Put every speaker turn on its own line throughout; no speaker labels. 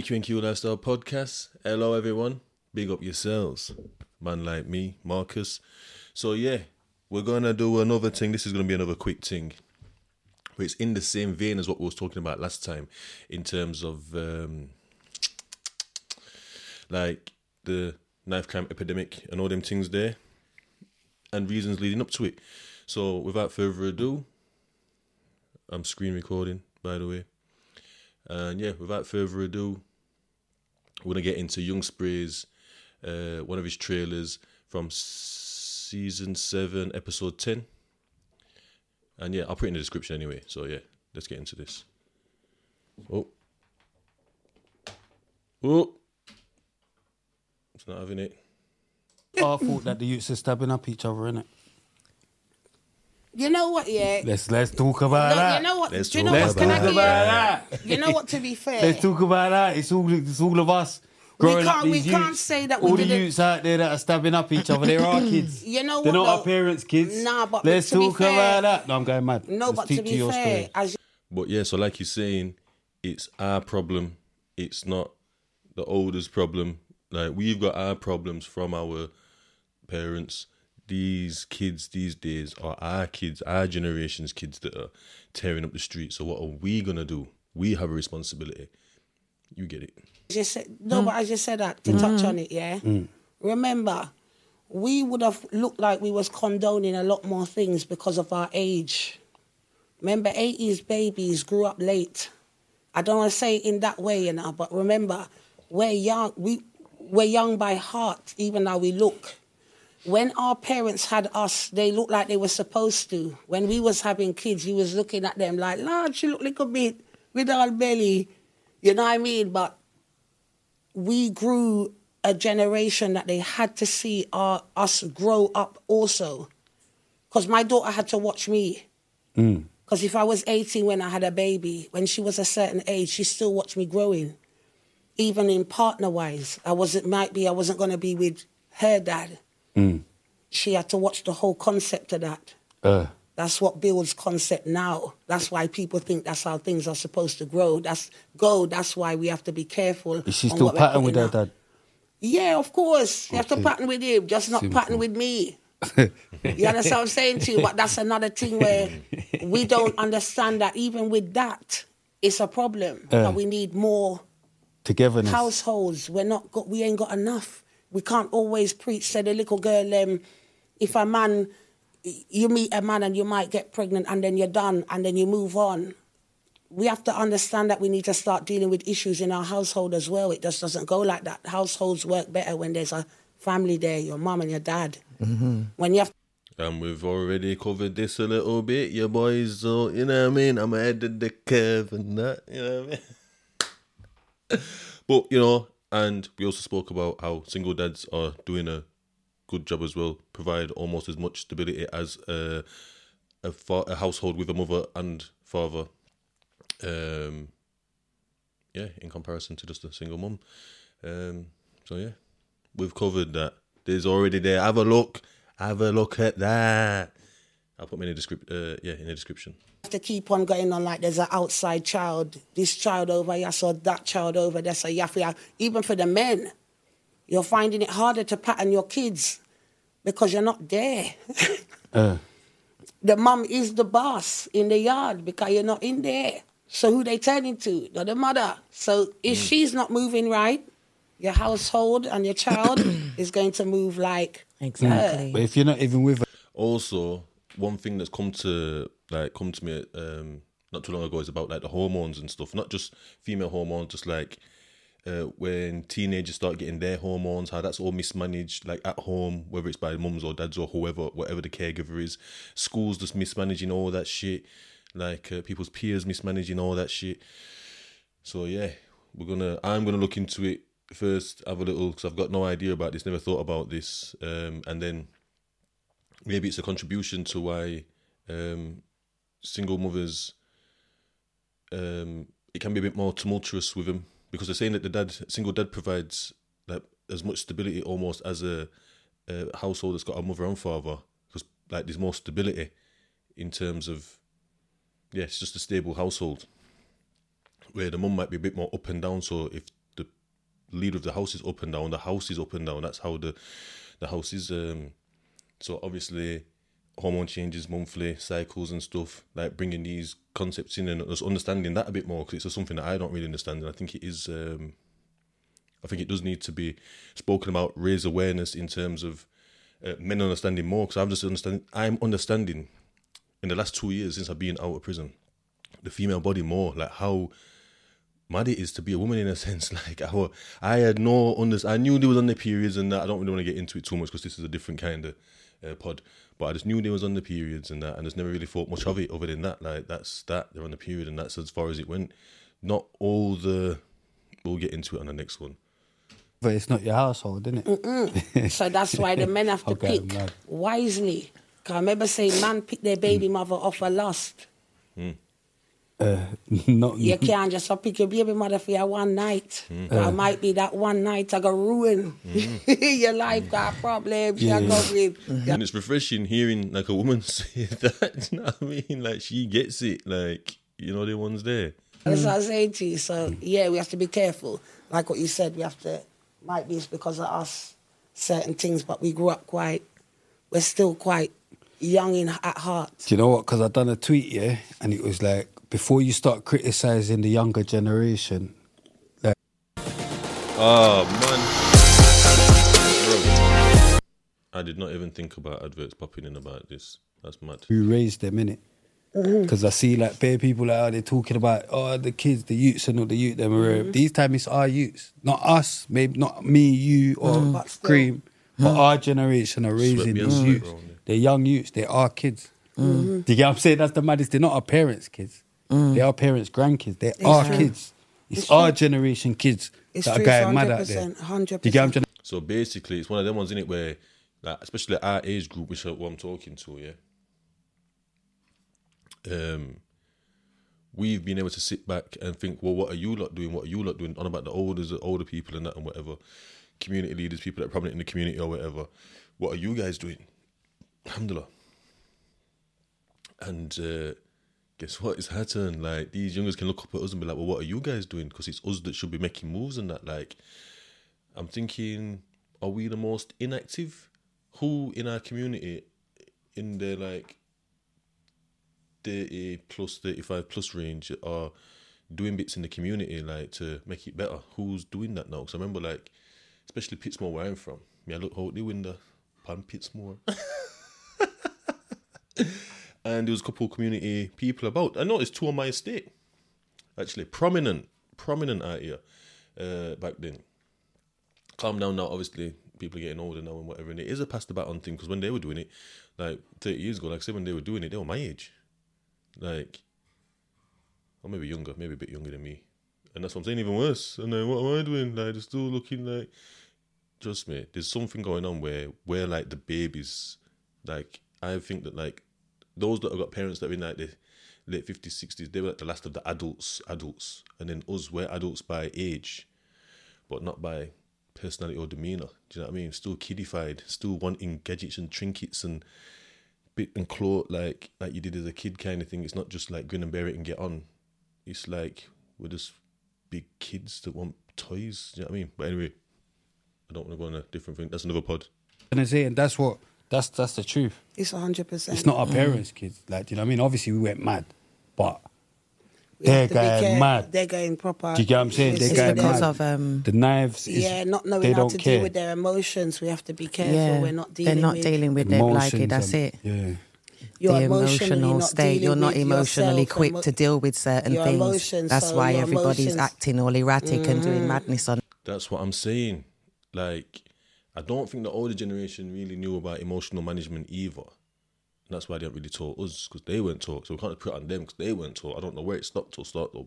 EQ&Q Lifestyle Podcast. Hello, everyone. Big up yourselves. Man like me, Marcus. So, yeah, we're going to do another thing. This is going to be another quick thing. But it's in the same vein as what we was talking about last time in terms of, um, like, the knife crime epidemic and all them things there and reasons leading up to it. So, without further ado, I'm screen recording, by the way. And yeah, without further ado, we're gonna get into Young Spray's uh, one of his trailers from season seven, episode ten. And yeah, I'll put it in the description anyway. So yeah, let's get into this. Oh, oh, it's not having it.
I thought that the youths are stabbing up each other, innit?
You know what? Yeah.
Let's let's talk about
No,
that.
you know what?
Let's
Do you
talk
know what? Can I give
about
you?
that.
You know what? To be fair,
Let's talk about that. It's all it's all of us growing up.
can't- we
These
can't
youths.
say that we
all the youths out there that are stabbing up each other. They're our kids.
You know
They're
what,
not our parents' kids.
Nah, but
let's
to be
talk
fair-
about that. No, I'm going mad.
no,
Let's
but
keep
to be
your
fair,
story.
as
But yeah, so like you're saying, it's our problem. It's not the oldest problem. Like we've got our problems from our parents. These kids these days are our kids, our generation's kids that are tearing up the streets. So what are we gonna do? We have a responsibility. You get it.
just said, no, but I just said that to touch mm. on it. Yeah. Mm. Remember, we would have looked like we was condoning a lot more things because of our age. Remember, 80s babies grew up late. I don't want to say it in that way, you know, but remember, we're young. We we're young by heart, even though we look. When our parents had us, they looked like they were supposed to. When we was having kids, you was looking at them like, Lord, she look like a bit with all belly. You know what I mean? But we grew a generation that they had to see our, us grow up also. Because my daughter had to watch me. Mm. Because if I was 18 when I had a baby, when she was a certain age, she still watched me growing. Even in partner wise, I wasn't, might be, I wasn't going to be with her dad. She had to watch the whole concept of that.
Uh,
That's what builds concept now. That's why people think that's how things are supposed to grow. That's go. That's why we have to be careful.
is she still
what
with her
out.
dad?
Yeah, of course. You have to pattern with him, just not
Simple.
pattern with me. You understand what I'm saying to you? But that's another thing where we don't understand that even with that, it's a problem.
Uh.
and we need more
Togetherness.
households. We're not got we ain't got enough. We can't always preach to the little girl, um, if a man you meet a man and you might get pregnant and then you're done and then you move on. We have to understand that we need to start dealing with issues in our household as well. It just doesn't go like that. Households work better when there's a family there, your mum and your dad. When you have
And we've already covered this a little bit, your boys. So you know what I mean. I'm ahead of the curve and that. You know what I mean. but you know, and we also spoke about how single dads are doing a good job as well. Provide almost as much stability as a a, fa- a household with a mother and father. Um, yeah, in comparison to just a single mum. Um, so yeah, we've covered that. There's already there. Have a look. Have a look at that. I'll put me in the descrip- uh, yeah, in the description.
to keep on going on like there's an outside child, this child over here, so that child over there, so you have to, even for the men, you're finding it harder to pattern your kids because you're not there.
Uh,
the mum is the boss in the yard because you're not in there. So who they turning to? Not the mother. So if she's not moving right, your household and your child is going to move like
Exactly.
but if you're not even with her,
also one thing that's come to like come to me um not too long ago is about like the hormones and stuff. Not just female hormones just like uh, when teenagers start getting their hormones how that's all mismanaged like at home whether it's by mums or dads or whoever whatever the caregiver is. Schools just mismanaging all that shit. Like uh, people's peers mismanaging all that shit. So yeah we're gonna i'm gonna look into it first have a little because i've got no idea about this never thought about this. Um and then maybe it's a contribution to why um, single mothers um, it can be a bit more tumultuous with them because they're saying that the dad single dad provides like as much stability almost as a, a household that's got a mother and father because like there's more stability in terms of yeah it's just a stable household where the mum might be a bit more up and down so if the leader of the house is up and down. The house is up and down. That's how the the house is. Um, so obviously, hormone changes, monthly cycles and stuff. Like bringing these concepts in and just understanding that a bit more because it's something that I don't really understand. And I think it is. Um, I think it does need to be spoken about, raise awareness in terms of uh, men understanding more. Because I'm just understanding. I'm understanding in the last two years since I've been out of prison, the female body more, like how mad it is to be a woman in a sense. Like how I had no under, I knew they was on their periods and that. I don't really want to get into it too much because this is a different kind of uh, pod. But I just knew they was on the periods and that, and just never really thought much of it other than that. Like that's that they're on the period and that's as far as it went. Not all the. We'll get into it on the next one.
But it's not your household, isn't it?
So that's why the men have to
Okay,
pick wisely. Cause I remember saying, man, pick their baby mother off a lust.
Uh, not
You can't just pick your baby mother for your one night.
Mm.
It might be that one night I go ruin your life, got problems, you go with.
And it's refreshing hearing like a woman say that. You know what I mean? Like she gets it. Like you know the ones there.
That's what I'm saying to you. So yeah, we have to be careful. Like what you said, we have to. Might be it's because of us certain things, but we grew up quite. We're still quite young in at heart.
Do you know what? Because I done a tweet, yeah, and it was like, before you start criticizing the younger generation, like,
Oh man. Bro. I did not even think about adverts popping in about this. That's mad.
who raised them in it? Because mm-hmm. I see like bare people like oh, they're talking about oh the kids, the youths and all the youth them. mm These time it's our youths, not us, maybe not me, you or mm.
But still.
Cream, but mm. our generation are raising
me
these
on
youths.
sweat round there.
They're young youths. They're our kids. Mm-hmm. Do you get what I'm saying? That's the maddest. They're not our parents' kids. They're our parents' grandkids. They're our
true.
kids. It's,
It's
our
true.
generation kids
It's
that
true,
are going mad out
100%,
there.
100%.
Do you get what I'm trying to
So basically, it's one of them ones in it where, like, especially our age group, which is what I'm talking to, yeah. Um, we've been able to sit back and think, well, what are you lot doing? What are you lot doing? On about the older, older people and that and whatever, community leaders, people that are prominent in the community or whatever. What are you guys doing? Alhamdulillah. And uh, guess what? It's our turn. Like these youngers can look up at us and be like, "Well, what are you guys doing?" Because it's us that should be making moves and that. Like, I'm thinking, are we the most inactive? Who in our community, in the like thirty plus, thirty five plus range, are doing bits in the community like to make it better? Who's doing that now? Because I remember like, especially Pitsmoor where I'm from. Me, I look out the window, pan Pitsmoor. and there was a couple community people about. I noticed two on my estate, actually prominent, prominent out here uh, back then. Calm down now. Obviously, people are getting older now and whatever, and it is a pass the baton thing because when they were doing it, like thirty years ago, like I said, when they were doing it, they were my age, like, or maybe younger, maybe a bit younger than me, and that's what I'm saying. Even worse. And then what am I doing? Like, they're still looking like. Trust me, there's something going on where where like the babies, like I think that like those that have got parents that are in like the late fifties, sixties, they were like the last of the adults, adults, and then us, we're adults by age, but not by personality or demeanor. Do you know what I mean? Still kiddified, still wanting gadgets and trinkets and bit and claw like like you did as a kid kind of thing. It's not just like grin and bear it and get on. It's like we're just big kids that want toys. Do you know what I mean? But anyway, I don't want to go on a different thing. That's another pod.
And I say, and that's what that's that's the truth.
It's hundred percent.
It's not our parents' kids. Like, do you know what I mean? Obviously, we went mad, but
We
they're
to
going
care-
mad.
They're going proper.
Do you get what I'm saying? They're
It's
going
because
mad.
of, um,
the knives. Is,
yeah, not knowing
they
how
don't
to
care.
deal with their emotions. We have to be careful.
yeah,
We're not dealing with
they're not
with
dealing with it like
Emotions
it. That's
and-
it.
Yeah.
your
the
emotionally
emotional state. You're not emotionally
yourself,
quick
emo-
to deal with certain
your
things.
emotions,
That's
so
why
your
everybody's
emotions-
acting all erratic and doing
Mm-hmm.
madness on.
That's what I'm saying. Like, I don't think the older generation really knew about emotional management either. And that's why they haven't really taught us because they weren't taught. So we can't put it on them because they weren't taught. I don't know where it stopped or started, or,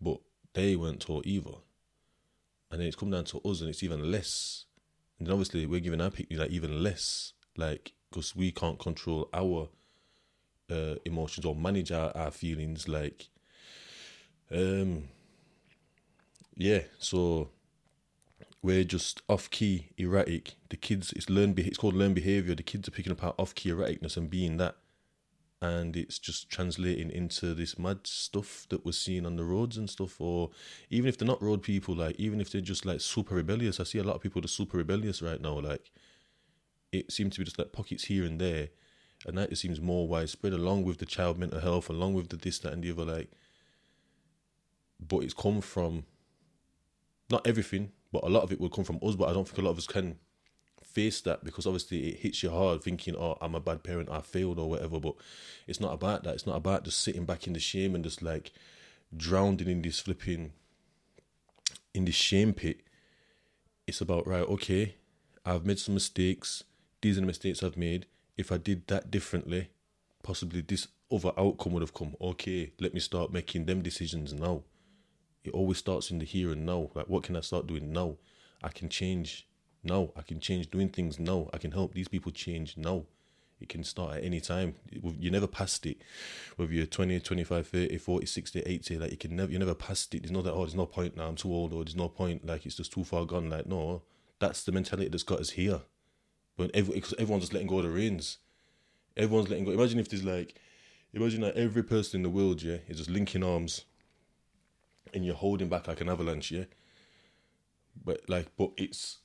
but, they weren't taught either. And then it's come down to us, and it's even less. And then obviously we're giving our people like even less, like because we can't control our uh, emotions or manage our, our feelings. Like, um, yeah. So we're just off key, erratic. The kids, it's. It's called learn behavior. The kids are picking up our off key erraticness and being that. and it's just translating into this mad stuff that we're seeing on the roads and stuff. Or even if they're not road people, like even if they're just like super rebellious, I see a lot of people that are super rebellious right now. Like it seems to be just like pockets here and there, and that it seems more widespread along with the child mental health, along with the this, that, and the other. Like, but it's come from not everything, but a lot of it will come from us. But I don't think a lot of us can face that because obviously it hits you hard thinking, oh, I'm a bad parent, I failed or whatever. But it's not about that. It's not about just sitting back in the shame and just like drowning in this flipping in this shame pit. It's about right, okay, I've made some mistakes. These are the mistakes I've made. If I did that differently, possibly this other outcome would have come. Okay, let me start making them decisions now. It always starts in the here and now. Like, what can I start doing now? I can change now. I can change doing things now. I can help these people change now. It can start at any time. You never passed it. Whether you're 20, 25, 30, 40, 60, 80, like you can never, you never passed it. There's no that, oh, there's no point now. I'm too old or there's no point. Like it's just too far gone. Like, no, that's the mentality that's got us here. But every, everyone's just letting go of the reins. Everyone's letting go. Imagine if there's like, imagine that every person in the world, yeah, is just linking arms and you're holding back like an avalanche, yeah. But like, but it's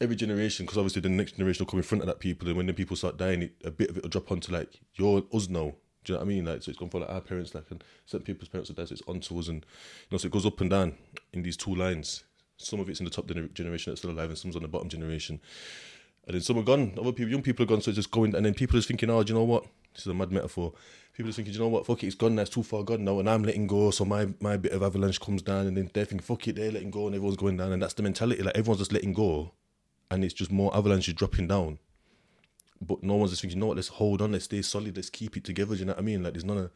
every generation because obviously the next generation will come in front of that people, and when the people start dying, it, a bit of it will drop onto like your us now. Do you know what I mean? Like, so it's gone for like our parents, like, and certain people's parents are dead, so it's onto us, and you know, so it goes up and down in these two lines. Some of it's in the top generation that's still alive, and some's on the bottom generation. And then some are gone. Other people, young people are gone, so it's just going. And then people are just thinking, oh, do you know what? This is a mad metaphor. People are thinking, you know what? Fuck it, it's gone. That's too far gone now, and I'm letting go. So my my bit of avalanche comes down, and then they're thinking, fuck it, they're letting go, and everyone's going down, and that's the mentality. Like everyone's just letting go, and it's just more avalanches dropping down. But no one's just thinking, you know what? Let's hold on. Let's stay solid. Let's keep it together. Do you know what I mean? Like there's none of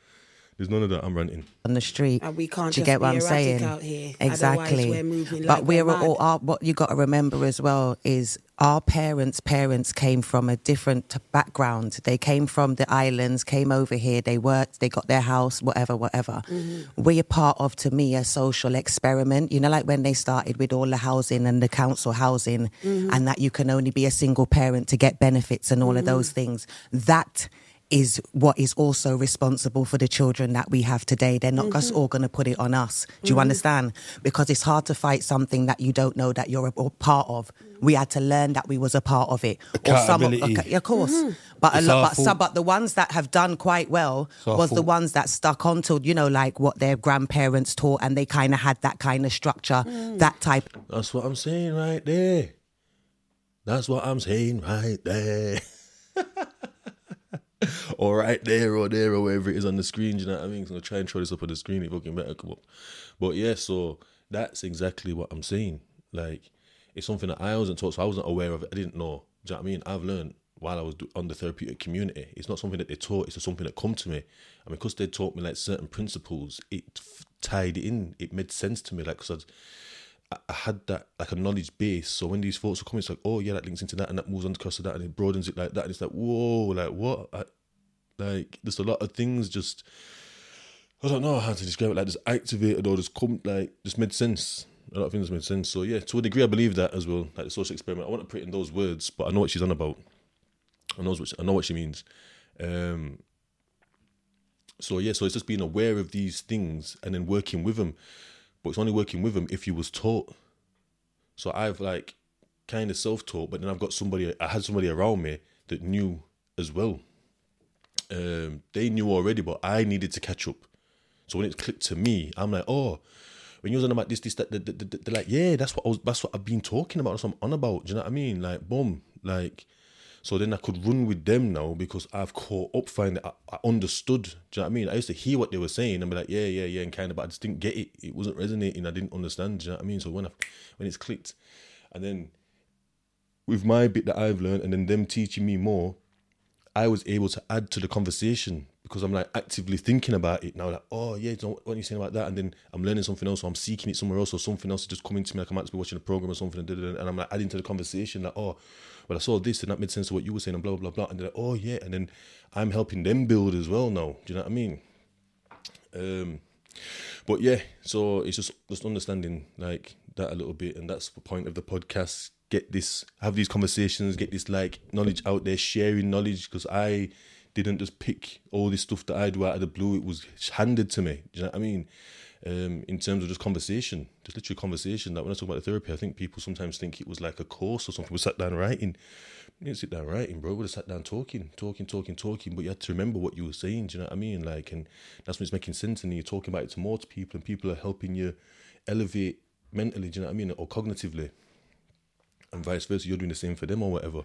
there's none of that. I'm ranting.
on the street.
And we can't
Do you
just
get what I'm saying?
out here.
Exactly.
Otherwise we're moving
but
like
we're
we're
all our, what you got to remember as well is our parents' parents came from a different background. They came from the islands, came over here. They worked. They got their house, whatever, whatever.
Mm-hmm.
We are part of, to me, a social experiment. You know, like when they started with all the housing and the council housing,
Mm-hmm.
and that you can only be a single parent to get benefits and all of
Mm-hmm.
those things. That is what is also responsible for the children that we have today. They're not
Mm-hmm.
just all going to put it on us. Do you understand? Because it's hard to fight something that you don't know that you're a, a part of. We had to learn that we was a part of it. some, of, okay, of course,
Mm-hmm.
but a lot, but some, but the ones that have done quite well
our
was the ones that stuck on to you know like what their grandparents taught, and they kind of had that kind of structure,
Mm.
that type.
That's what I'm saying right there. That's what I'm saying right there. or right there or there or wherever it is on the screen. Do you know what I mean? So I'll try and throw this up on the screen. It fucking better come up. But yeah, so that's exactly what I'm saying. Like, it's something that I wasn't taught, so I wasn't aware of it. I didn't know. Do you know what I mean? I've learned while I was on the therapeutic community. It's not something that they taught. It's just something that come to me. And because they taught me like certain principles, it f- tied in. It made sense to me. Like, because I, I had that like a knowledge base. So when these thoughts are coming, it's like, oh yeah, that links into that, and that moves on across to that, and it broadens it like that. And it's like, whoa, like what? I, like there's a lot of things just I don't know how to describe it. Like just activated or just come like just made sense. A lot of things made sense. So yeah, to a degree, I believe that as well. Like the social experiment. I want to put it in those words, but I know what she's on about. I know what she, I know what she means. Um. So yeah, so it's just being aware of these things and then working with them. But it's only working with them if you was taught. So I've like kind of self-taught, but then I've got somebody. I had somebody around me that knew as well. Um, they knew already, but I needed to catch up. So when it clicked to me, I'm like, oh, when you was on about this, this, that, they're like, yeah, that's what I was, that's what I've been talking about. That's what I'm on about. Do you know what I mean? Like, boom, like. So then I could run with them now because I've caught up, find I, I understood. Do you know what I mean? I used to hear what they were saying and be like, yeah, yeah, yeah, and kind of, but I just didn't get it. It wasn't resonating. I didn't understand. Do you know what I mean? So when I, when it's clicked, and then with my bit that I've learned, and then them teaching me more, I was able to add to the conversation because I'm like actively thinking about it now. Like, oh yeah, what are you saying about that? And then I'm learning something else, or I'm seeking it somewhere else, or something else is just coming to me. Like I might just be watching a program or something, and, and I'm like adding to the conversation. Like, oh, well, I saw this, and that made sense to what you were saying, and blah blah blah. And they're like, oh yeah, and then I'm helping them build as well now. Do you know what I mean? Um, but yeah, so it's just just understanding like that a little bit, and that's the point of the podcast. Get this, have these conversations, get this like knowledge out there, sharing knowledge because I didn't just pick all this stuff that I do out of the blue. It was handed to me. Do you know what I mean? Um, in terms of just conversation, just literally conversation. That when I talk about the therapy, I think people sometimes think it was like a course or something. We sat down writing. You didn't sit down writing, bro. We just sat down talking, talking, talking, talking. But you had to remember what you were saying. Do you know what I mean? Like, and that's when it's making sense. And you're talking about it to more to people, and people are helping you elevate mentally. Do you know what I mean? Or cognitively, and vice versa. You're doing the same for them or whatever.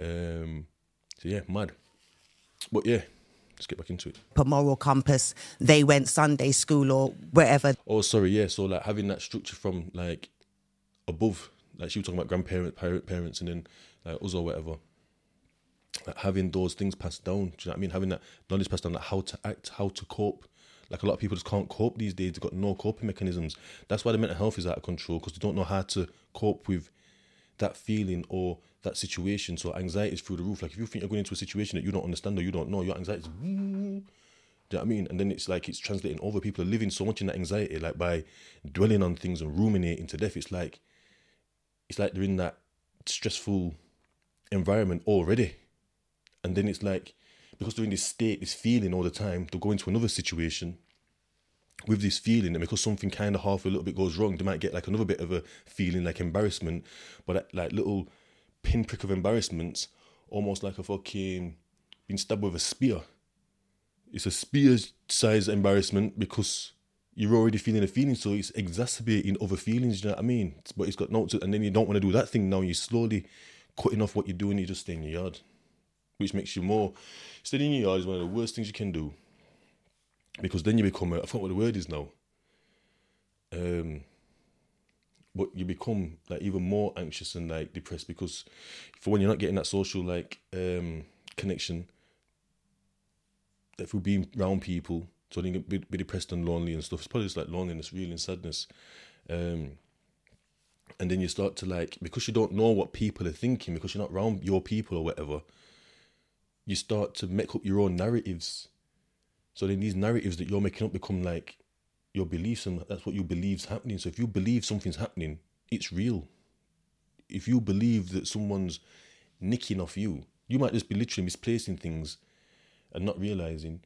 Um, so yeah, mad. But yeah, let's get back into it.
Per moral compass, they went Sunday school or wherever.
Oh, sorry, yeah. So like having that structure from like above, like she was talking about grandparents, parent, parents, and then like us or whatever. Like having those things passed down. Do you know what I mean? Having that knowledge passed down, like how to act, how to cope. Like a lot of people just can't cope these days. They've got no coping mechanisms. That's why the mental health is out of control because they don't know how to cope with that feeling or that situation. So anxiety is through the roof. Like if you think you're going into a situation that you don't understand or you don't know, your anxiety is. Do you know what I mean? And then it's like it's translating over. People are living so much in that anxiety, like by dwelling on things and ruminating to death. It's like it's like they're in that stressful environment already. And then it's like because they're in this state, this feeling all the time, they'll go into another situation with this feeling, and because something kind of half a little bit goes wrong, they might get like another bit of a feeling like embarrassment, but that, like little pinprick of embarrassment, almost like a fucking being stabbed with a spear. It's a spear size embarrassment because you're already feeling a feeling, so it's exacerbating other feelings. You know what I mean? But it's got no, to, and then you don't want to do that thing now. You're slowly cutting off what you're doing. You just stay in your yard, which makes you more. Staying in your yard is one of the worst things you can do because then you become. A, I forgot what the word is now. Um, but you become like even more anxious and like depressed because for when you're not getting that social like um connection you're being around people so you get be, be depressed and lonely and stuff it's probably just like loneliness really and sadness um and then you start to like because you don't know what people are thinking because you're not around your people or whatever you start to make up your own narratives so then these narratives that you're making up become like your beliefs and that's what you believe's happening. So if you believe something's happening, it's real. If you believe that someone's nicking off you, you might just be literally misplacing things and not realizing,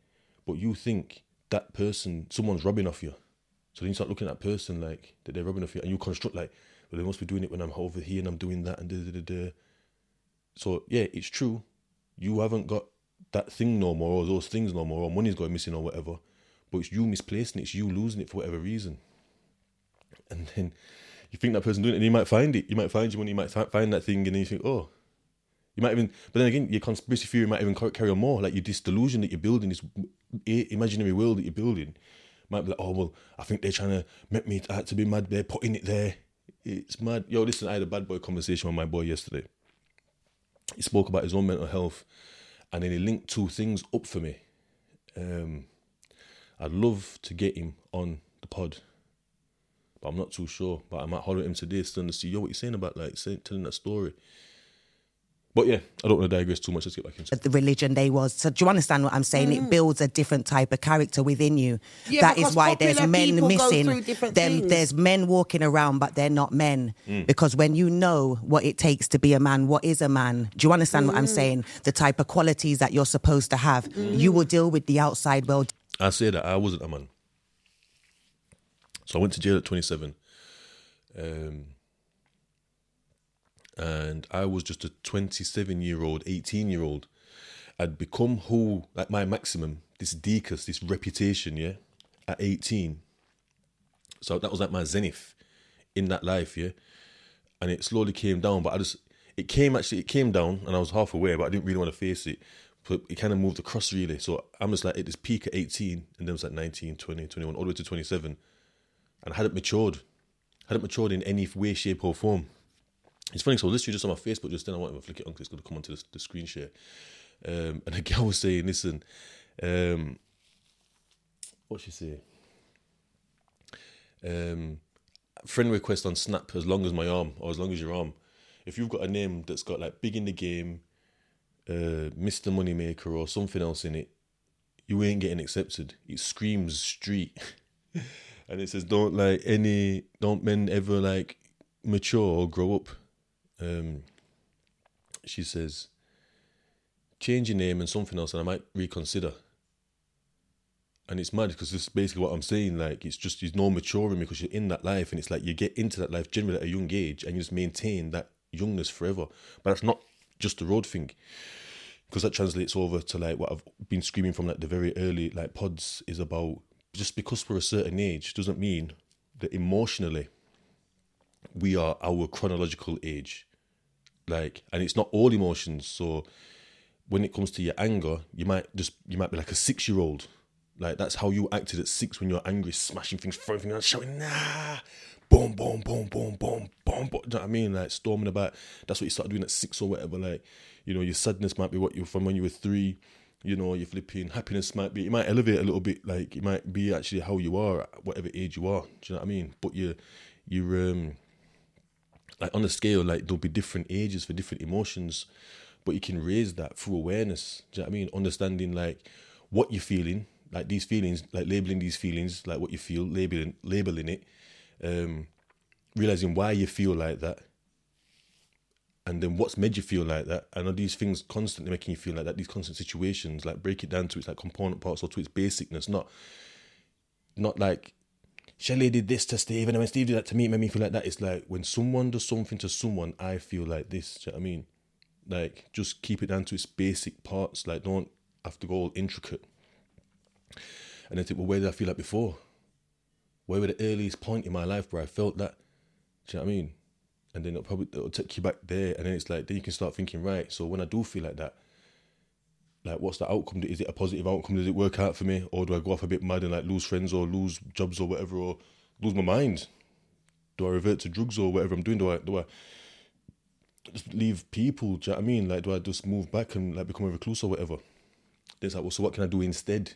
but you think that person, someone's robbing off you. So then you start looking at that person like that they're robbing off you, and you construct like, well, they must be doing it when I'm over here and I'm doing that and da da da da. So yeah, it's true. You haven't got that thing no more, or those things no more, or money's going missing or whatever but it's you misplacing it, it's you losing it for whatever reason. And then you think that person doing it, and you might find it. You might find your money, you might find that thing, and then you think, oh, you might even. But then again, your conspiracy theory might even carry on more. Like your this delusion that you're building, this imaginary world that you're building, might be like, oh well, I think they're trying to make me to be mad. They're putting it there. It's mad. Yo, listen, I had a bad boy conversation with my boy yesterday. He spoke about his own mental health, and then he linked two things up for me. Um, I'd love to get him on the pod, but I'm not too sure. But I might holler at him today, still to see yo what you saying about like saying, telling that story. But yeah, I don't want to digress too much. Let's get back into it.
the religion they was. So do you understand what I'm saying? It builds a different type of character within you.
Yeah,
that
because
why there's men
people go through
missing.
different
Them,
things.
there's men walking around, but they're not men.
Mm.
Because when you know what it takes to be a man, what is a man? Do you understand what I'm
Mm.
saying? The type of qualities that you're supposed to have. You will deal with the outside world
I say that I wasn't a man. So I went to jail at 27. Um, and I was just a 27 year old, 18 year old. I'd become who, like my maximum, this decus, this reputation, yeah, at 18. So that was like my zenith in that life, yeah. And it slowly came down, but I just, it came actually, it came down and I was half aware, but I didn't really want to face it. But it kind of moved across really. So I'm just like at this peak at 18, and then it was like 19, 20, 21, all the way to 27. And I hadn't matured. hadn't matured in any way, shape, or form. It's funny, so was literally just on my Facebook just then. I wanted to flick it on because it's going to come onto the, the screen share. Um, and a girl was saying, listen, um, what she say? Um, friend request on Snap as long as my arm or as long as your arm. If you've got a name that's got like big in the game, uh, Mr. Moneymaker or something else in it, you ain't getting accepted. It screams street. and it says don't like any don't men ever like mature or grow up. Um she says change your name and something else, and I might reconsider. And it's mad because this is basically what I'm saying. Like, it's just there's no maturing because you're in that life, and it's like you get into that life generally at a young age, and you just maintain that youngness forever. But that's not just the road thing, because that translates over to like what I've been screaming from like the very early like pods is about. Just because we're a certain age doesn't mean that emotionally we are our chronological age. Like, and it's not all emotions. So when it comes to your anger, you might just you might be like a six year old. Like that's how you acted at six when you're angry, smashing things, throwing things, out, shouting, nah, boom, boom, boom, boom, boom, boom, boom. Do you know what I mean? Like storming about. That's what you start doing at six or whatever. Like, you know, your sadness might be what you're from when you were three. You know, your flipping happiness might be. It might elevate a little bit. Like it might be actually how you are at whatever age you are. Do you know what I mean? But you, you um, like on a scale, like there'll be different ages for different emotions, but you can raise that through awareness. Do you know what I mean? Understanding like what you're feeling, like these feelings, like labeling these feelings, like what you feel, labeling labeling it, um, realizing why you feel like that, and then what's made you feel like that, and are these things constantly making you feel like that? These constant situations, like break it down to its like component parts or to its basicness, not not like Shelley did this to Steve, and when Steve did that to me, it made me feel like that. It's like when someone does something to someone, I feel like this. Do you know what I mean? Like, just keep it down to its basic parts. Like, don't have to go all intricate. And then think, well, where did I feel like before? Where were the earliest point in my life where I felt that? Do you know what I mean? And then it'll probably it'll take you back there, and then it's like then you can start thinking, right? So when I do feel like that, like what's the outcome? Is it a positive outcome? Does it work out for me, or do I go off a bit mad and like lose friends or lose jobs or whatever, or lose my mind? Do I revert to drugs or whatever I'm doing? Do I do I just leave people? Do you know what I mean? Like do I just move back and like become a recluse or whatever? It's like, well, so what can I do instead?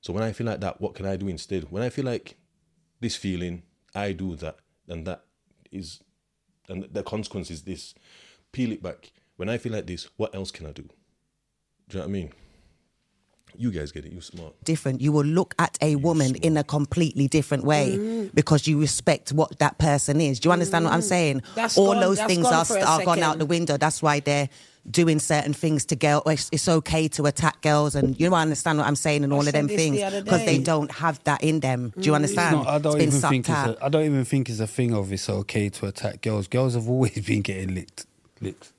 So when I feel like that, what can I do instead? When I feel like this feeling, I do that, and that is, and the consequence is this. Peel it back. When I feel like this, what else can I do? Do you know what I mean? You guys get it. You smart.
different. You will look at a woman in a completely different way because you respect what that person is. Do you understand what I'm saying?
That's
All
gone-
those
that's
things
gone
are,
for a
are gone out the window. That's why they're doing certain things to girls. It's, it's okay to attack girls, and you know, I understand what I'm saying, and all of them
this
things
the
because they don't have that in them. Do you
Mm.
understand?
No, I don't
It's been
even
sucked
think it's
out.
a, I don't even think it's a thing of it's okay to attack girls. Girls have always been getting licked, licked.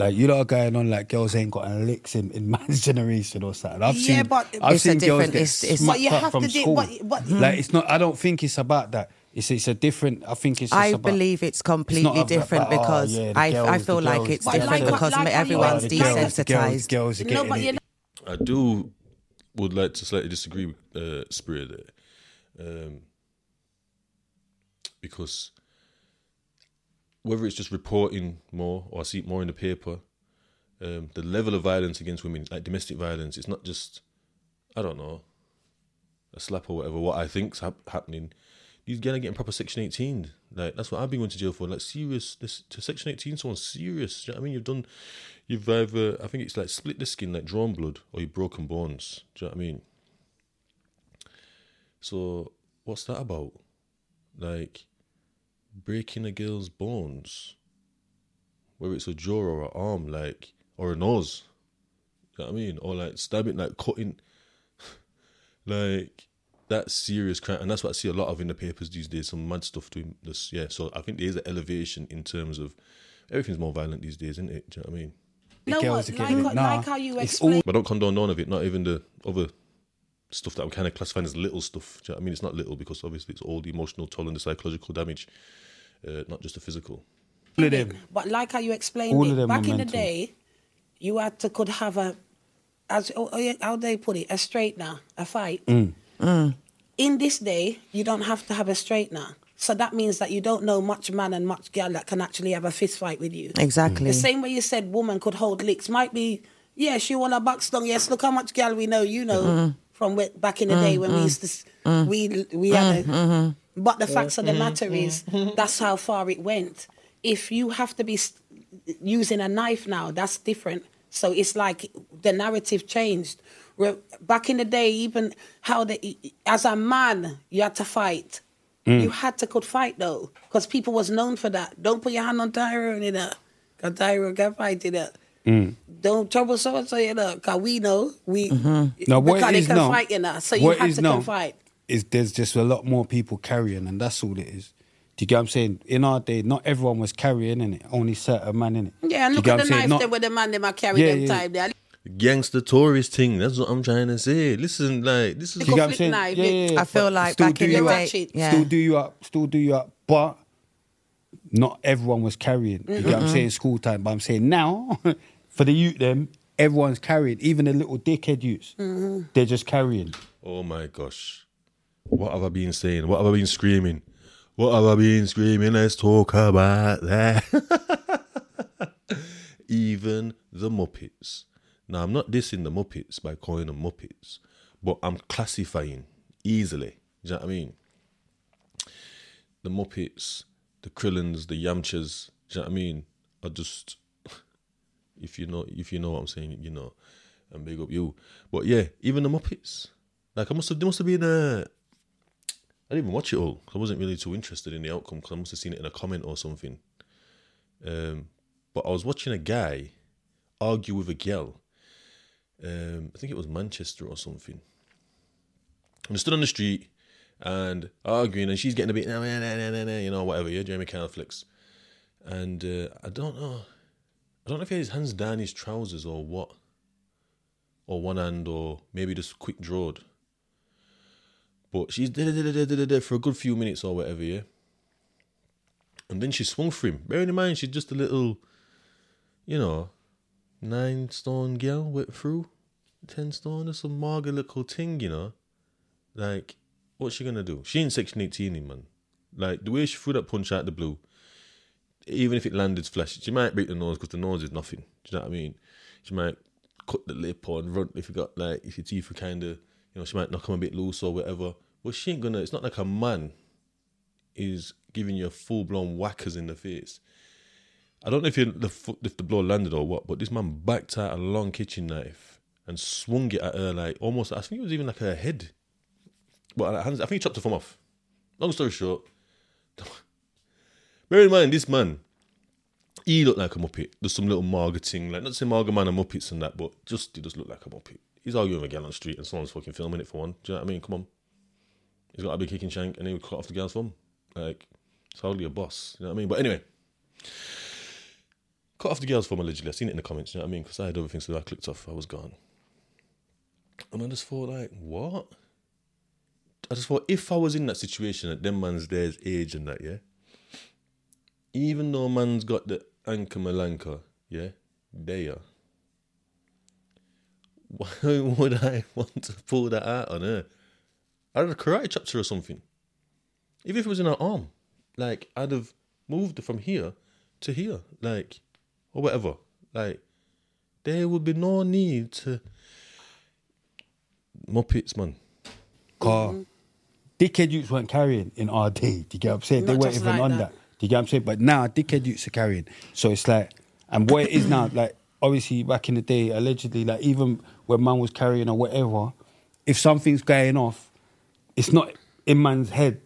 Like you lot are going on like girls ain't got licks in, in man's generation or something. I've
Yeah,
seen,
but
I've
It's a
seen girls
different-
get
it's- it's-
smacked
But you
up
have
from
to do-
school.
but- but-
like it's not. I don't think it's about that. It's it's a different. I think it's. Just
I
about,
believe it's completely
not about-
different
about, oh,
because
yeah, the
I, I feel like
girls,
it's different
girls.
because
Like- like how you
everyone's
Oh, the girls, girls,
desensitized.
girls
No, but
it.
you know,
I do would like to slightly disagree with uh, Spray there, um, because whether it's just reporting more or I see it more in the paper, um, the level of violence against women, like domestic violence, it's not just I don't know a slap or whatever. What I think's hap- happening, these guys are getting proper Section 18. Like that's what I've been going to jail for. Like serious, this to Section 18, someone serious. You know I mean? You've done, you've either I think it's like split the skin, like drawn blood, or you've broken bones. Do you know what I mean? So what's that about? Like breaking a girl's bones, whether it's a jaw or an arm, like or a nose. You know what I mean? Or like stabbing, like cutting, like that's serious crime, and that's what I see a lot of in the papers these days. Some mad stuff doing this, yeah. So I think there is an elevation in terms of everything's more violent these days, isn't it? Do you know what I mean?
No, what,
are
like.
Nah,
like how you
it's
explain.
But I don't condone none of it, not even the other stuff that I'm kind of classifying as little stuff. Do you know what I mean? It's not little because obviously it's all the emotional toll and the psychological damage, uh, not just the physical.
All of them.
But like how you explained
All of
it,
them
back
are
in the day, you had to could have a, as oh, oh, how they put it, a straightener, a fight.
Mm.
In this day, you don't have to have a straightener. So that means that you don't know much man and much girl that can actually have a fist fight with you.
Exactly.
The same way you said woman could hold licks might be, yeah, she want a box down. Yes, look how much girl we know. You know from whe- back in the mm, day when we mm, used to, s- mm. we we had a. Mm-hmm. But the facts of the matter is mm-hmm. that's how far it went. If you have to be s- using a knife now, that's different. So it's like the narrative changed. Where back in the day, even how the as a man you had to fight. You had to could fight though, because people was known for that. Don't put your hand on Tyrone in it, because Tyrone can fight in it. Mm. Don't trouble so and so, you know, because we know we mm-hmm.
No, what
because
it
they
is
can
now.
fight, you know. So you have to
now
can fight.
Is there's just a lot more people carrying, and that's all it is. Do you get what I'm saying? In our day, not everyone was carrying in it. Only certain man in it.
Yeah, and look at the knife
Not-
there with the man they might carry
Yeah,
them
yeah.
time there.
Gangster tourist thing. That's what I'm trying to say. Listen, like this is
Do you get what I'm saying?
knife,
Yeah, yeah, yeah,
I feel
but
like
still
back
do
in the
you up.
day,
ratchet.
yeah.
Still do you up, still do you up, but not everyone was carrying. You know what I'm saying? School time, but I'm saying now, for the youth, them everyone's carrying. Even the little dickhead youths, mm-hmm. they're just carrying.
Oh my gosh. What have I been saying? What have I been screaming? What have I been screaming? Let's talk about that. Even the Muppets. Now, I'm not dissing the Muppets by calling them Muppets, but I'm classifying easily. Do you know what I mean? The Muppets, the Krillins, the Yamchas, do you know what I mean? Are just if you know if you know what I'm saying, you know, and big up you. But yeah, even the Muppets. Like I must have, there must have been a. I didn't even watch it all I wasn't really too interested in the outcome because I must have seen it in a comment or something. Um, but I was watching a guy argue with a girl. Um, I think it was Manchester or something. And they stood on the street and arguing, and she's getting a bit, nah, nah, nah, nah, nah, you know, whatever. Yeah, Jamie Kyle flicks. And uh, I don't know. I don't know if he had his hands down his trousers or what. Or one hand, or maybe just quick drawed. But she's for a good few minutes or whatever, yeah. And then she swung for him. Bearing in mind, she's just a little, you know, nine stone girl went through. Ten stone, or some marga little thing, you know. Like, what's she gonna do? She ain't section 18 in, man. Like, the way she threw that punch out the blue, even if it landed flesh, she might break the nose because the nose is nothing. Do you know what I mean? She might cut the lip or run if you got like if your teeth are kind of you know she might knock them a bit loose or whatever. But she ain't gonna. It's not like a man is giving you a full blown whackers in the face. I don't know if the if the blow landed or what, but this man backed out a long kitchen knife and swung it at her like almost. I think it was even like her head. Hands, I think he chopped her thumb off. Long story short, bear in mind this man he looked like a muppet. There's some little marketing, like not say Marga Man and Muppets and that, but just he does look like a muppet. He's arguing with a girl on the street and someone's fucking filming it for one. Do you know what I mean? Come on. He's got a big kicking shank and he would cut off the girl's thumb. Like, it's hardly a boss. You know what I mean? But anyway, cut off the girl's thumb allegedly. I seen it in the comments. You know what I mean? Because I had other things that I clicked off. I was gone. And I just thought, like, what? I just thought, if I was in that situation at them man's there's age and that, yeah, even though man's got the anchor malanka, yeah, there. Why would I want to pull that out on her? I'd have karate chopped her or something. Even if it was in her arm, like I'd have moved from here to here, like or whatever. Like there would be no need to Muppets, man.
Car. Dickhead youths weren't carrying in our day. Do you get what I'm saying? they weren't even
like
on
that.
that. Do you get what I'm saying? But now dickhead youths are carrying. So it's like, and what it is now, like obviously back in the day, allegedly, like even when man was carrying or whatever, if something's going off, it's not in man's head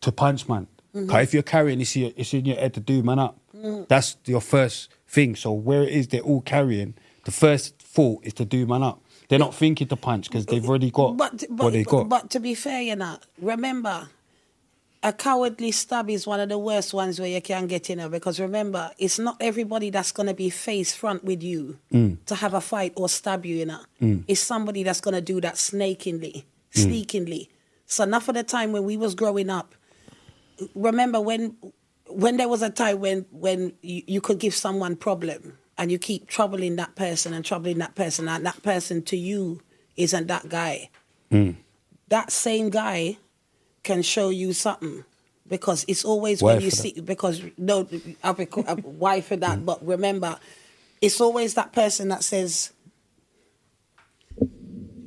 to punch man.
Mm-hmm.
'Cause if you're carrying, it's, your, it's in your head to do man up.
Mm.
That's your first thing. So where it is they're all carrying, the first thought is to do man up. They're not thinking to punch because they've already got
But, but,
what they got.
but to be fair, you know, remember, a cowardly stab is one of the worst ones where you can get in there because remember, it's not everybody that's going to be face front with you
Mm.
to have a fight or stab you, you know. It's somebody that's going to do that snakingly,
Mm.
sneakingly. So enough of the time when we was growing up, remember when when there was a time when when you, you could give someone problem and you keep troubling that person and troubling that person and that person to you isn't that guy. That same guy can show you something because it's always when you see because no co- uh, why for that? But remember it's always that person that says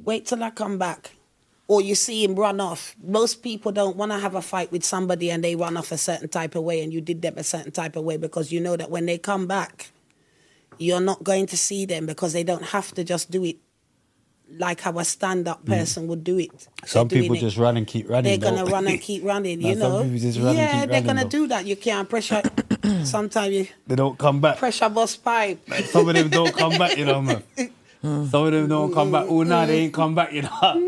wait till I come back or you see him run off. Most people don't want to have a fight with somebody and they run off a certain type of way and you did them a certain type of way because you know that when they come back you're not going to see them because they don't have to just do it like how a stand-up person would do it.
Mm. Some people
it-
just run and keep running.
They're gonna run and keep running. You know,
people just run and
yeah, they're gonna
though.
do that. You can't pressure. Sometimes you
They don't come back.
pressure bust pipe.
Some of them don't come back, you know, man. Some of them don't come back. Oh, now they ain't come back, you know.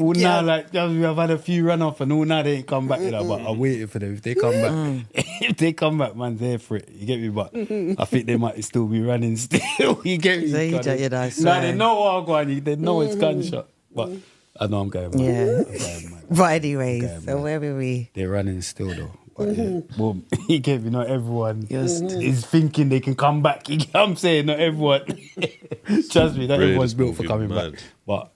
Oh, now, like, just we have had a few run off and oh, now they ain't come back, you know. But I'm waiting for them. If they come back, mm. if they come back, man, there for it. You get me? But I think they might still be running still. you get me?
So you you know, I
Nah, they know what I'm going. They know it's mm-hmm. gunshot. But I know I'm going, man.
Yeah.
I'm going, man.
But anyways,
Okay,
so
man.
where were we?
They're running still though. But yeah, mm-hmm. boom. You get me? Not everyone
Just-
is thinking they can come back. You get what I'm saying? Not everyone. Trust me, not everyone's built for coming
mad.
back. But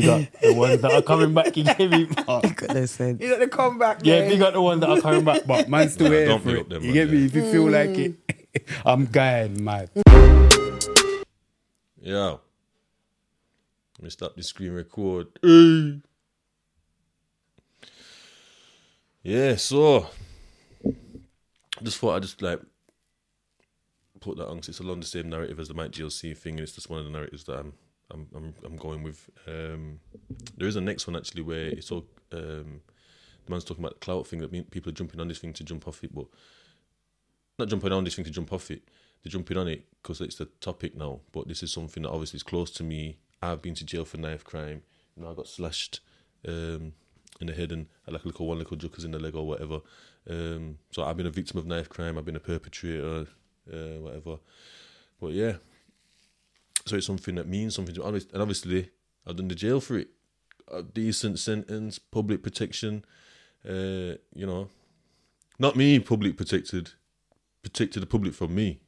big up the ones that are coming back. You get me? But,
Got no sense.
You got to come back.
yeah,
man.
big up the ones that are coming back. But man, still
Nah,
here
don't
for it.
them,
you
man,
get me? If you feel like mm. it, I'm going mad.
Yeah. Let me stop the screen record. Hey. Yeah, so just thought I'd just like put that on 'cause it's along the same narrative as the Mike GLC thing, and it's just one of the narratives that I'm I'm I'm, I'm going with. Um, there is a next one actually where it's all um, the man's talking about the clout thing that people are jumping on this thing to jump off it, but not jumping on this thing to jump off it. They're jumping on it because it's the topic now. But this is something that obviously is close to me. I've been to jail for knife crime. You know, I got slashed um, in the head and had like a little one little juckers in the leg or whatever. Um, so I've been a victim of knife crime. I've been a perpetrator, uh, whatever. But yeah, so it's something that means something to me. And obviously, I've done the jail for it. A decent sentence, public protection. Uh, you know, not me public protected, protected the public from me.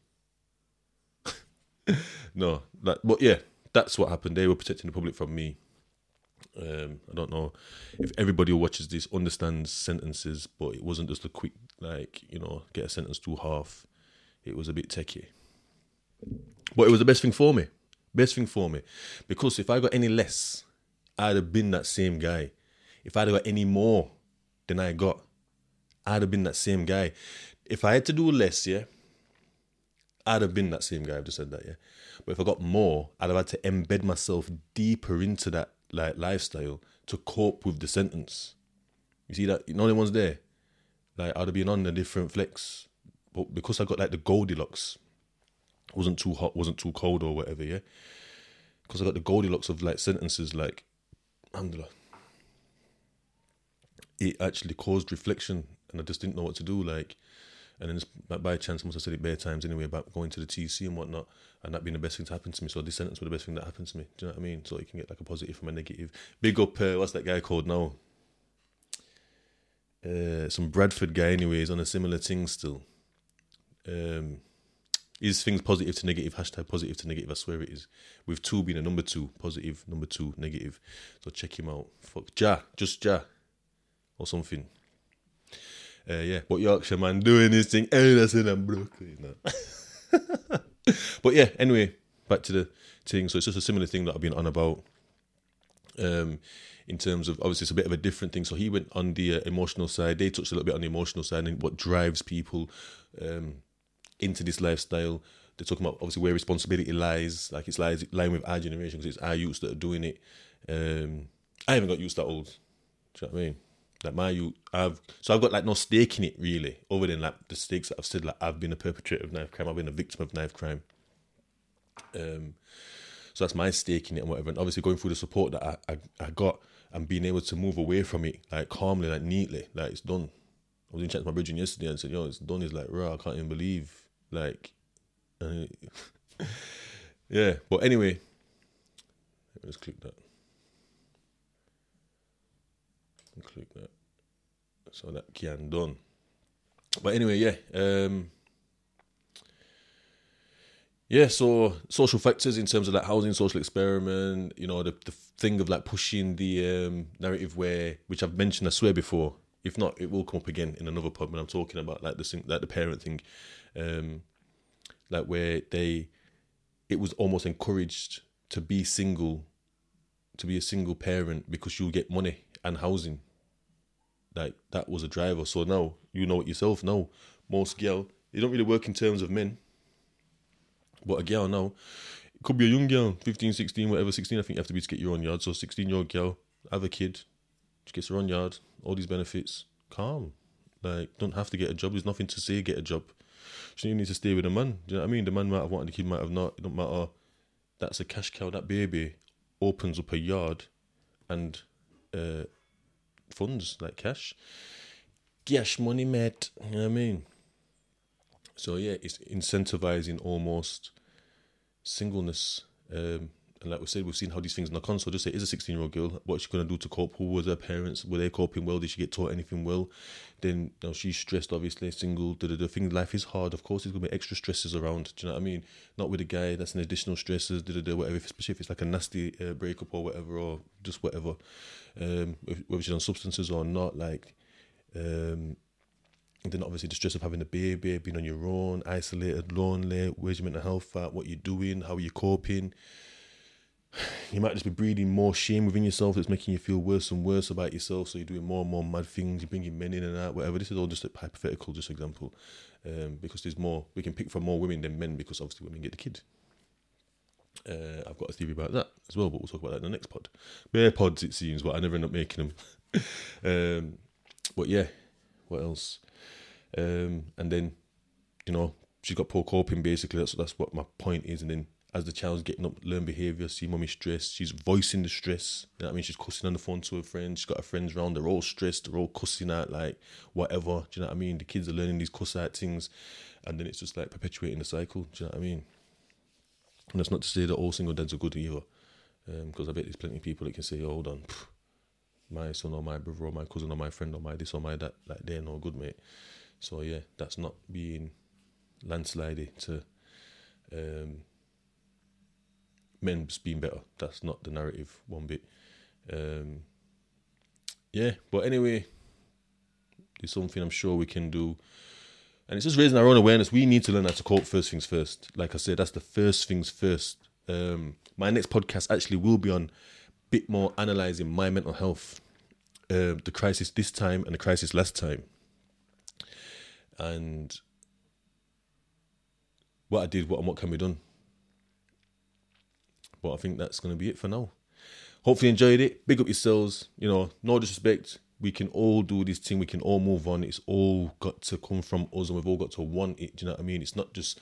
no, that, but yeah, that's what happened. They were protecting the public from me. Um, I don't know if everybody who watches this understands sentences, but it wasn't just a quick, like, you know, get a sentence to half. It was a bit techie. But it was the best thing for me. Best thing for me. Because if I got any less, I'd have been that same guy. If I'd have got any more than I got, I'd have been that same guy. If I had to do less, yeah, I'd have been that same guy. I've just said that, yeah. But if I got more, I'd have had to embed myself deeper into that like lifestyle to cope with the sentence. You see that? You know the ones there. Like I'd have been on a different flex, but because I got like the Goldilocks, wasn't too hot, wasn't too cold or whatever, yeah. Because I got the Goldilocks of like sentences, like, alhamdulillah. It actually caused reflection, and I just didn't know what to do. Like, and then like, by chance, I must have said it bare times anyway about going to the TC and whatnot, and that being the best thing to happen to me. So this sentence was the best thing that happened to me. Do you know what I mean? So you can get like a positive from a negative. Big up, uh, what's that guy called now? Uh, some Bradford guy, anyway, is on a similar thing still. Um, is things positive to negative? Hashtag positive to negative. I swear it is. With two being a number two, positive, number two, negative. So check him out. Fuck Ja, just Ja, or something. Uh, yeah, but Yorkshire man doing his thing. Hey, that's. I'm broke. But yeah, anyway, back to the thing. So it's just a similar thing that I've been on about. Um, in terms of obviously it's a bit of a different thing. So he went on the uh, emotional side. They touched a little bit on the emotional side and what drives people um, into this lifestyle. They're talking about obviously where responsibility lies. Like it's lies lying with our generation because it's our youths that are doing it. Um, I haven't got used that old. Do you know what I mean? Like my youth, I've so I've got like no stake in it really, other than like the stakes that I've said. Like I've been a perpetrator of knife crime. I've been a victim of knife crime. Um, so that's my stake in it and whatever. And obviously going through the support that I, I, I got and being able to move away from it like calmly, like neatly, like it's done. I was in chat to my bridging yesterday and said, "Yo, it's done." He's like, "Raw, I can't even believe." Like, uh, yeah. But anyway, let me just click that. Click that. So that can done. But anyway, yeah. Um, yeah, so social factors in terms of like housing, social experiment, you know, the the thing of like pushing the um, narrative where, which I've mentioned, I swear before. If not, it will come up again in another pod when I'm talking about like the like the parent thing, um, like where they, it was almost encouraged to be single, to be a single parent because you'll get money and housing. Like that was a driver. So now you know it yourself. Now most girl, they don't really work in terms of men. But a girl now, it could be a young girl, 15, 16, whatever, 16, I think you have to be to get your own yard. So 16 year old girl, have a kid, she gets her own yard, all these benefits, calm. Like, don't have to get a job. There's nothing to say get a job. She need to stay with a man. Do you know what I mean? The man might have wanted the kid, might have not. It don't matter. That's a cash cow. That baby opens up a yard and uh, funds like cash. Cash money, mate. You know what I mean? So yeah, it's incentivizing almost singleness. Um, and like we said, we've seen how these things knock on. So just say, is a 16 year old girl, what's she going to do to cope? Who was her parents? Were they coping well? Did she get taught anything well? Then you know, she's stressed, obviously, single. The, thing, life is hard. Of course, there's going to be extra stresses around. Do you know what I mean? Not with a guy, that's an additional stresses, whatever, especially if it's like a nasty uh, breakup or whatever, or just whatever. Um, whether she's on substances or not, like, um, and then obviously the stress of having a baby, being on your own, isolated, lonely, where's your mental health at, what you're doing, how are you coping you might just be breeding more shame within yourself that's making you feel worse and worse about yourself. So you're doing more and more mad things, you're bringing men in and out, whatever. This is all just a hypothetical, just example. Um, because there's more, we can pick from more women than men because obviously women get the kid. Uh, I've got a theory about that as well, but we'll talk about that in the next pod. Bare pods, it seems, but I never end up making them. um, but yeah, what else? Um, and then, you know, she's got poor coping basically. That's that's what my point is. And then as the child's getting up, learn behaviour, see mommy stressed. She's voicing the stress. You know what I mean? She's cussing on the phone to her friends. She's got her friends around. They're all stressed. They're all cussing out like whatever. Do you know what I mean? The kids are learning these cuss out things, and then it's just like perpetuating the cycle. Do you know what I mean? And that's not to say that all single dads are good either, because um, I bet there's plenty of people that can say, oh, "Hold on, pff, my son or my brother or my cousin or my friend or my this or my that, like they're no good, mate." So yeah, that's not being landslidey to. Um, men's being better. That's not the narrative one bit. Um, yeah, but anyway, there's something I'm sure we can do. And it's just raising our own awareness. We need to learn how to cope first things first. Like I said, that's the first things first. Um, my next podcast actually will be on a bit more analysing my mental health, uh, the crisis this time and the crisis last time. And what I did, what and what can be done. But I think that's going to be it for now. Hopefully, enjoyed it. Big up yourselves. You know, no disrespect. We can all do this thing. We can all move on. It's all got to come from us, and we've all got to want it. Do you know what I mean? It's not just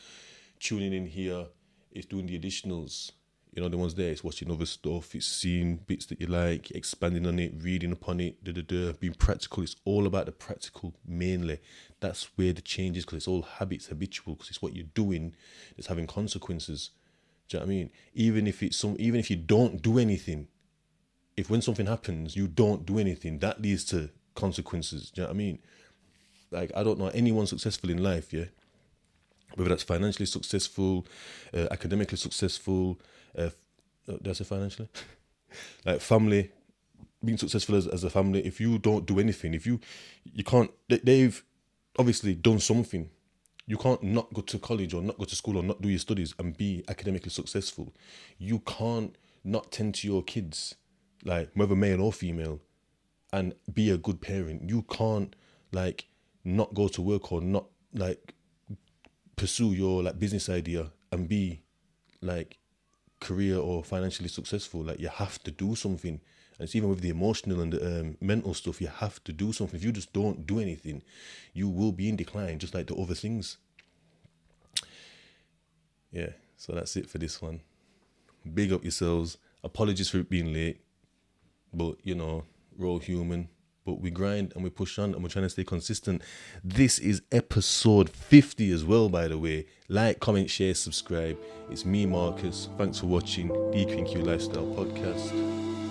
tuning in here. It's doing the additionals. You know, the ones there. It's watching other stuff. It's seeing bits that you like, expanding on it, reading upon it, da da da. Being practical. It's all about the practical mainly. That's where the change is because it's all habits, habitual. Because it's what you're doing that's having consequences. You know what I mean? Even if it's some, even if you don't do anything, if when something happens you don't do anything, that leads to consequences. Do you know what I mean? Like I don't know anyone successful in life, yeah. Whether that's financially successful, uh, academically successful, uh, uh did I say financially? like family, being successful as, as a family. If you don't do anything, if you you can't, they've obviously done something you can't not go to college or not go to school or not do your studies and be academically successful. You can't not tend to your kids, like whether male or female, and be a good parent. You can't like not go to work or not like pursue your like business idea and be like career or financially successful. Like you have to do something. And it's even with the emotional and the um, mental stuff, you have to do something. If you just don't do anything, you will be in decline, just like the other things. Yeah, so that's it for this one. Big up yourselves. Apologies for being late, but you know, we're all human. But we grind and we push on and we're trying to stay consistent. This is episode 50 as well, by the way. Like, comment, share, subscribe. It's me, Marcus. Thanks for watching DQQ Lifestyle Podcast.